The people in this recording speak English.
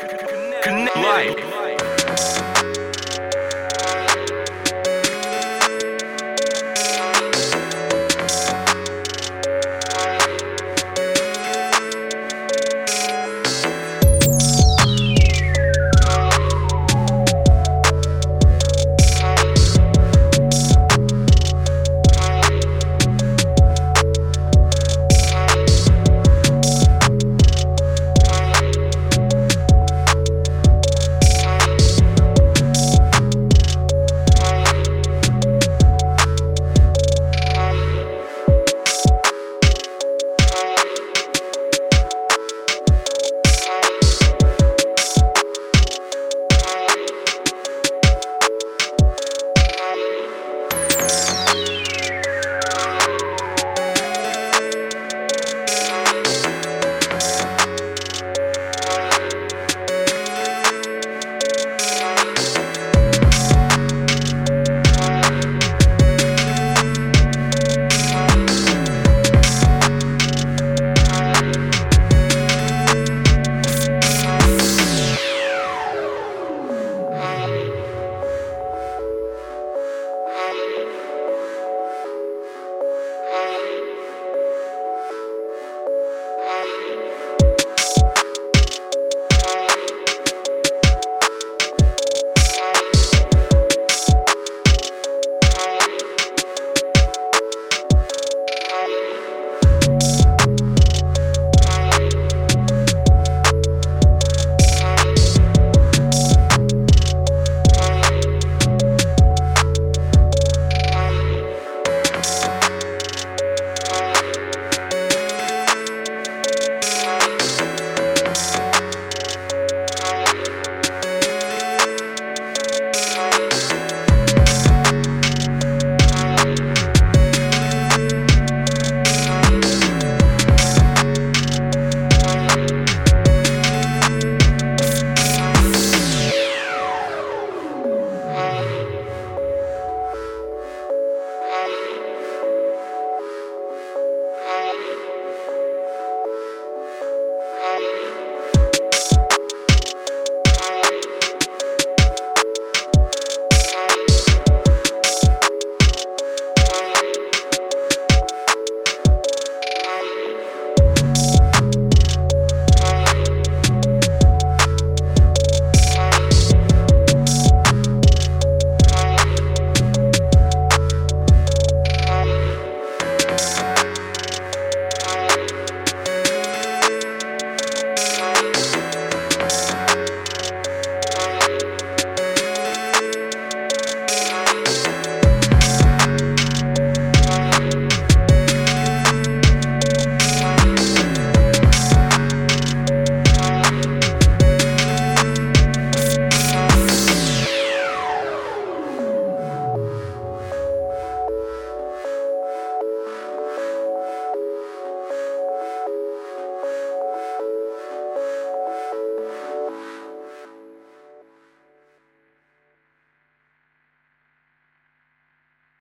Connect. Life.